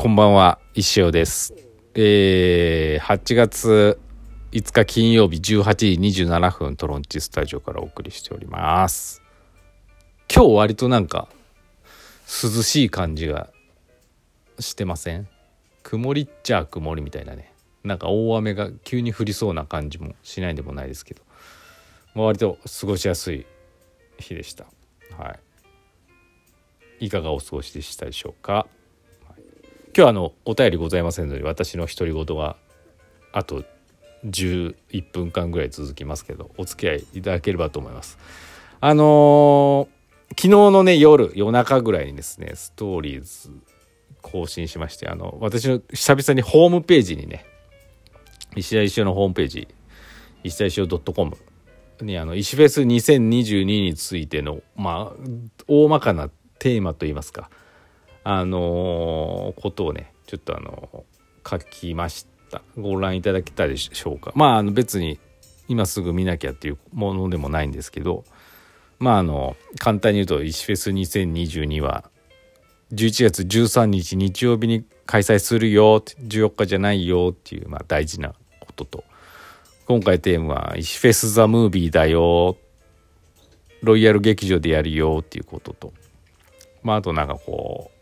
こんばんは、石尾です。えー、8月5日金曜日18時27分、トロンチスタジオからお送りしております。今日割となんか、涼しい感じがしてません？曇りっちゃ曇りみたいなね。なんか大雨が急に降りそうな感じもしないでもないですけど、まあ割と過ごしやすい日でした。はい。いかがお過ごしでしたでしょうか？今日あのお便りございませんので私の独り言があと11分間ぐらい続きますけどお付き合いいただければと思います。あのー昨日のね夜夜中ぐらいにですねストーリーズ更新しましてあの私の久々にホームページにね石田石尾のホームページ石田石尾 .com にあの石フェス2022についてのまあ大まかなテーマといいますかあのーことをねちょっとあの書きました。ご覧いただけたでしょうか。まああの別に今すぐ見なきゃっていうものでもないんですけどまああの簡単に言うと石フェス2022は11月13日日曜日に開催するよ14日じゃないよっていう、まあ、大事なことと。今回テーマは「石フェス・ザ・ムービーだよ」ロイヤル劇場でやるよっていうことと。まああとなんかこう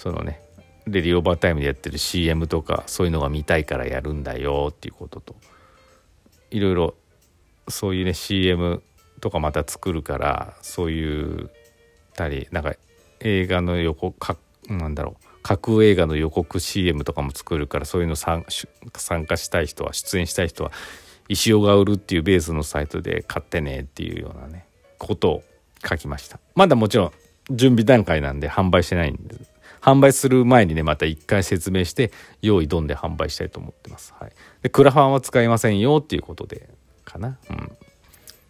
そのねレディオーバータイムでやってる CM とかそういうのが見たいからやるんだよっていうことといろいろそういうね CM とかまた作るからそういうたりなんか映画の予告かなんだろう架空映画の予告 CM とかも作るからそういうの参参加したい人は出演したい人は石尾が売るっていうベースのサイトで買ってねっていうようなねことを書きました。まだもちろん準備段階なんで販売してないんです販売する前にねまた一回説明して用意どんで販売したいと思ってます。はい、でクラファンは使いませんよっていうことでかな。うん、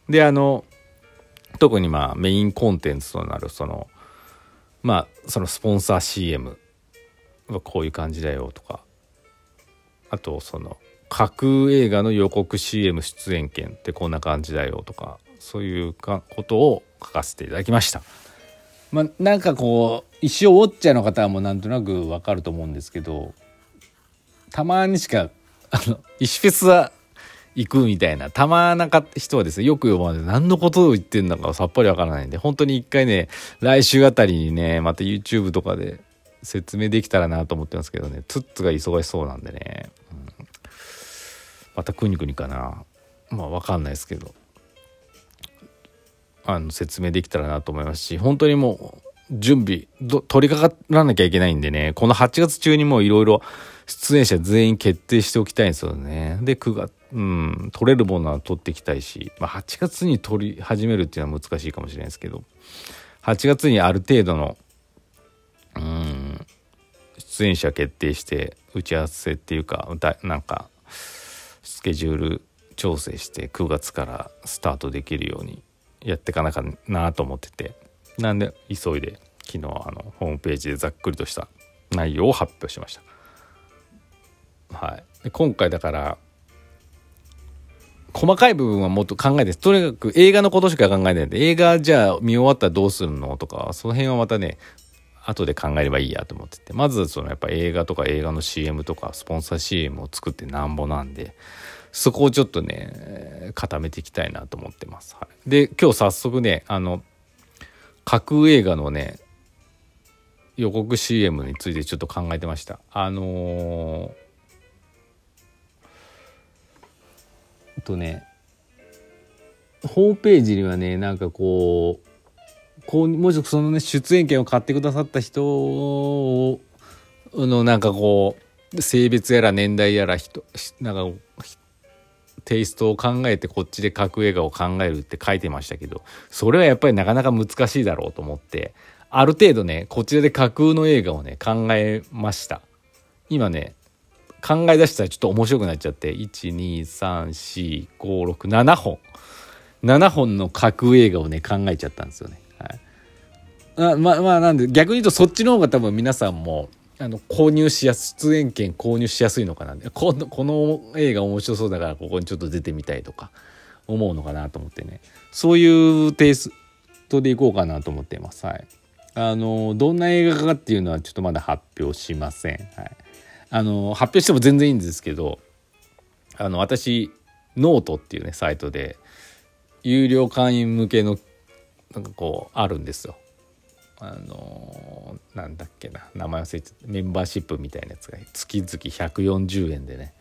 であの特にまあメインコンテンツとなるそのまあそのスポンサー CM はこういう感じだよとかあとその架空映画の予告 CM 出演権ってこんな感じだよとかそういうかことを書かせていただきました。まあ、なんかこう石尾ウォッチャーの方はもうなんとなくわかると思うんですけどたまにしかあの石フェスは行くみたいなたまなか人はですねよく読まれて何のことを言ってんだかさっぱりわからないんで本当に一回ね来週あたりにねまた YouTube とかで説明できたらなと思ってますけどねツッツが忙しそうなんでね、うん、またくにくにかな。まあわかんないですけど。あの説明できたらなと思いますし本当にもう準備取り掛からなきゃいけないんでね。この8月中にもういろいろ出演者全員決定しておきたいんですよね。で9月うん取れるものは取っていきたいし、まあ、8月に取り始めるっていうのは難しいかもしれないですけど8月にある程度のうん出演者決定して打ち合わせっていうかだなんかスケジュール調整して9月からスタートできるようにやっていかなかなと思ってて。なんで急いで昨日あのホームページでざっくりとした内容を発表しました。はい。で今回だから細かい部分はもっと考えてとにかく映画のことしか考えないんで映画じゃあ見終わったらどうするのとかその辺はまたね後で考えればいいやと思ってて。まずそのやっぱ映画とか映画の CM とかスポンサー CM を作ってなんぼなんでそこをちょっとね固めていきたいなと思ってます。はい、で今日早速ねあの架空映画のね予告 CM についてちょっと考えてました。あのー、とねホームページにはねなんかこうこうもしそのね出演権を買ってくださった人のなんかこう性別やら年代やら人なんかテイストを考えてこっちで架空映画を考えるって書いてましたけどそれはやっぱりなかなか難しいだろうと思ってある程度ねこちらで架空の映画をね考えました。今ね考え出したらちょっと面白くなっちゃって1234567本7本の架空映画をね考えちゃったんですよね、はい、あまあまあなんで逆に言うとそっちの方が多分皆さんもあの購入しやす出演権購入しやすいのかな？このこの映画面白そうだからここにちょっと出てみたいとか思うのかなと思ってね。そういうテイストでいこうかなと思っています。はい。あのどんな映画かっていうのはちょっとまだ発表しません、はい、あの発表しても全然いいんですけどあの私ノートっていうねサイトで有料会員向けのなんかこうあるんですよ。あの、なんだっけな名前忘れちゃったメンバーシップみたいなやつが月々140円でね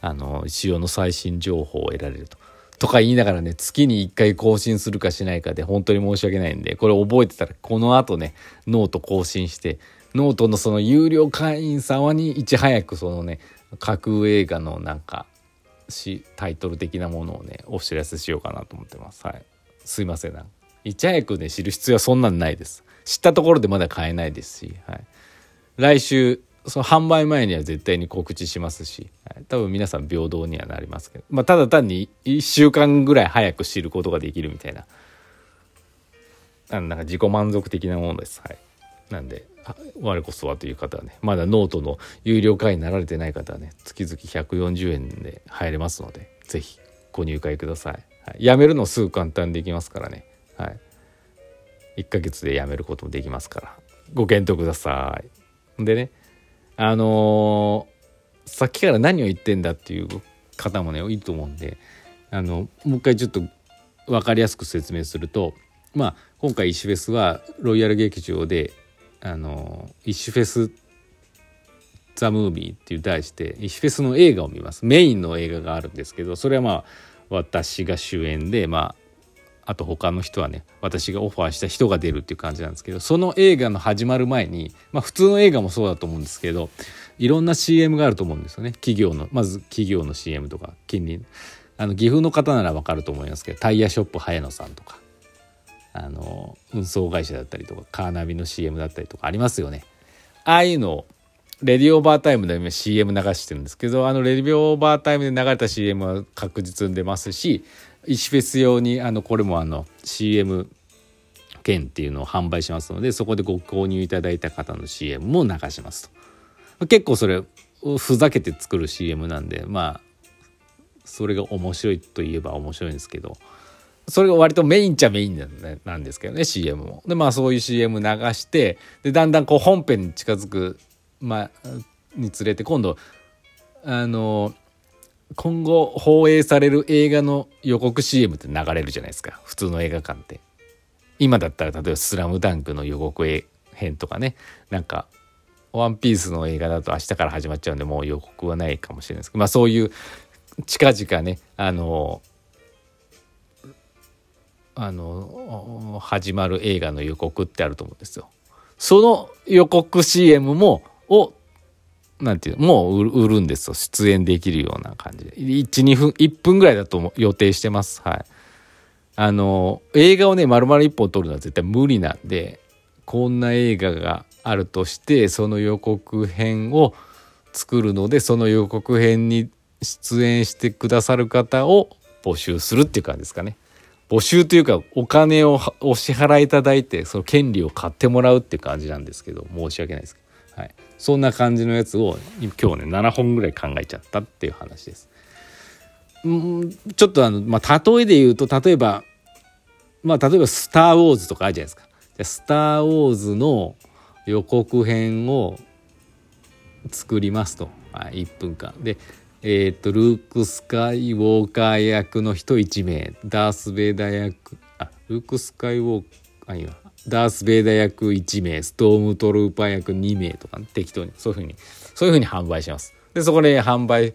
あの仕様の最新情報を得られると。とか言いながらね月に1回更新するかしないかで本当に申し訳ないんでこれ覚えてたらこのあとねノート更新してノートのその有料会員様にいち早くそのね架空映画のなんかしタイトル的なものをねお知らせしようかなと思ってます。はい、すいませんいち早くね知る必要はそんなんないです。知ったところでまだ買えないですし、はい、来週その販売前には絶対に告知しますし、はい、多分皆さん平等にはなりますけど、まあ、ただ単に1週間ぐらい早く知ることができるみたいな。なんか自己満足的なものです。はい、なんで我こそはという方はねまだノートの有料会員になられてない方はね月々140円で入れますので是非ご入会ください。はい、やめるのすぐ簡単にできますからね。はい。1ヶ月で辞めることもできますからご検討ください。でねあのー、さっきから何を言ってんだっていう方もねいいと思うんであのもう一回ちょっと分かりやすく説明するとまあ今回石フェスはロイヤル劇場であの石フェスザ・ムービーっていう題して石フェスの映画を見ますメインの映画があるんですけどそれはまあ私が主演でまああと他の人はね私がオファーした人が出るっていう感じなんですけどその映画の始まる前にまあ普通の映画もそうだと思うんですけどいろんな CM があると思うんですよね。企業のまず企業の CM とか近隣あの岐阜の方ならわかると思いますけどタイヤショップ早野さんとか。あの運送会社だったりとかカーナビの CM だったりとかありますよね。ああいうのをレディオーバータイムで今 CM 流してるんですけどあのレディオーバータイムで流れた CM は確実に出ますし石フェス用にあのこれもあの CM 券っていうのを販売しますのでそこでご購入いただいた方の CM も流しますと結構それふざけて作る CM なんでまあそれが面白いといえば面白いんですけどそれが割とメインっちゃメインなんですけどね CM も。でまあそういう CM 流してでだんだんこう本編に近づく、まあ、につれて今度あの今後放映される映画の予告 CM って流れるじゃないですか。普通の映画館って。今だったら例えば「スラムダンクの予告編とかね。なんか「ワンピースの映画だと明日から始まっちゃうんでもう予告はないかもしれないですけど。まあそういう近々ねあのあの始まる映画の予告ってあると思うんですよ。その予告 CM もをなんていうもう売るんですよ。出演できるような感じで。12分1分ぐらいだと予定してます。はい。あの映画をね丸々1本撮るのは絶対無理なんでこんな映画があるとしてその予告編を作るのでその予告編に出演してくださる方を募集するっていう感じですかね。募集というかお金をお支払いいただいてその権利を買ってもらうっていう感じなんですけど申し訳ないですけど。はい、そんな感じのやつを今日ね7本ぐらい考えちゃったっていう話です。んちょっとあの、まあ、例えで言うと例えばまあ例えば「スター・ウォーズ」とかあるじゃないですか。じゃスター・ウォーズの予告編を作りますと、はい、1分間。でえー、っとルーク・スカイウォーカー役の人1名。ダース・ベイダー役。あルーク・スカイウォーカーあいいなダース・ベイダー役1名ストームトルーパー役2名とか、ね、適当にそういうふうにそういうふうに販売しますでそこで販売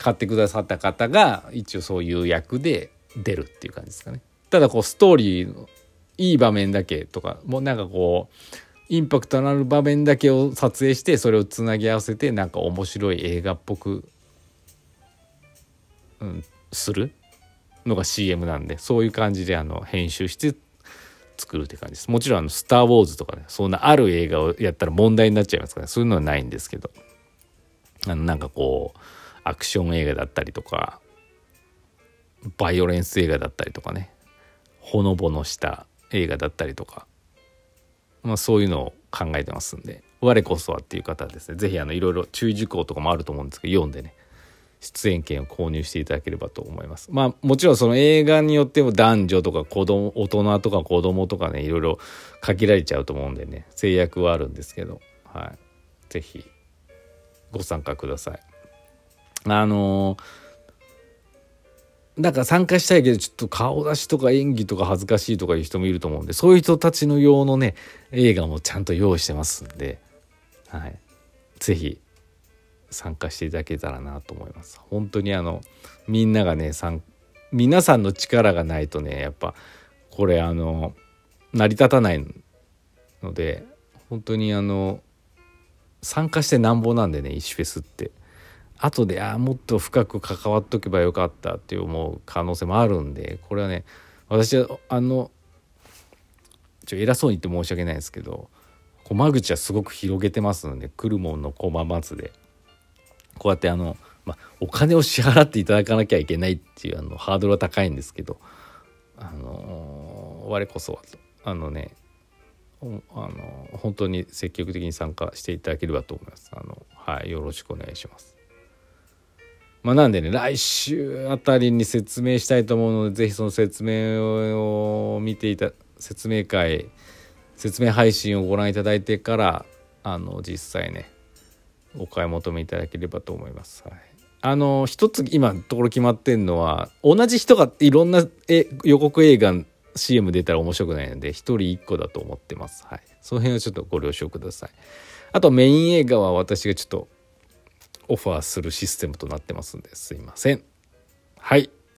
買ってくださった方が一応そういう役で出るっていう感じですかね。ただこうストーリーのいい場面だけとかもうなんかこうインパクトのある場面だけを撮影してそれをつなぎ合わせてなんか面白い映画っぽく、うん、するのが CM なんでそういう感じであの編集して作るって感じです。もちろんあの「スター・ウォーズ」とかねそんなある映画をやったら問題になっちゃいますから、ね、そういうのはないんですけどあのなんかこうアクション映画だったりとかバイオレンス映画だったりとかねほのぼのした映画だったりとか、まあ、そういうのを考えてますんで我こそはっていう方はですね是非いろいろ注意事項とかもあると思うんですけど読んでね出演権を購入していただければと思います。まあもちろんその映画によっても男女とか子供、大人とか子供とかね、いろいろ限られちゃうと思うんでね、制約はあるんですけど、はい。是非ご参加ください。あのー、なんか参加したいけどちょっと顔出しとか演技とか恥ずかしいとかいう人もいると思うんでそういう人たちの用のね映画もちゃんと用意してますんで、はい、是非参加していただけたらなと思います。本当にあのみんながね皆さんの力がないとねやっぱこれあの成り立たないので本当にあの参加してなんぼなんでね石フェスって後であもっと深く関わっとけばよかったって思う可能性もあるんでこれはね私はあのちょ偉そうに言って申し訳ないですけど間口はすごく広げてますので来るもんの駒松でこうやってあの、まあ、お金を支払っていただかなきゃいけないっていうあのハードルは高いんですけどあの我こそはとあのねあの本当に積極的に参加していただければと思います。あのはい、よろしくお願いします。まあ、なんでね来週あたりに説明したいと思うので是非その説明を見ていた説明会説明配信をご覧いただいてからあの実際ねお買い求めいただければと思います。はい、あの一つ今ところ決まってんのは同じ人がいろんなえ予告映画 CM 出たら面白くないので1人1個だと思ってます。はい、その辺はちょっとご了承ください。あとメイン映画は私がちょっとオファーするシステムとなってますんですいません。はい。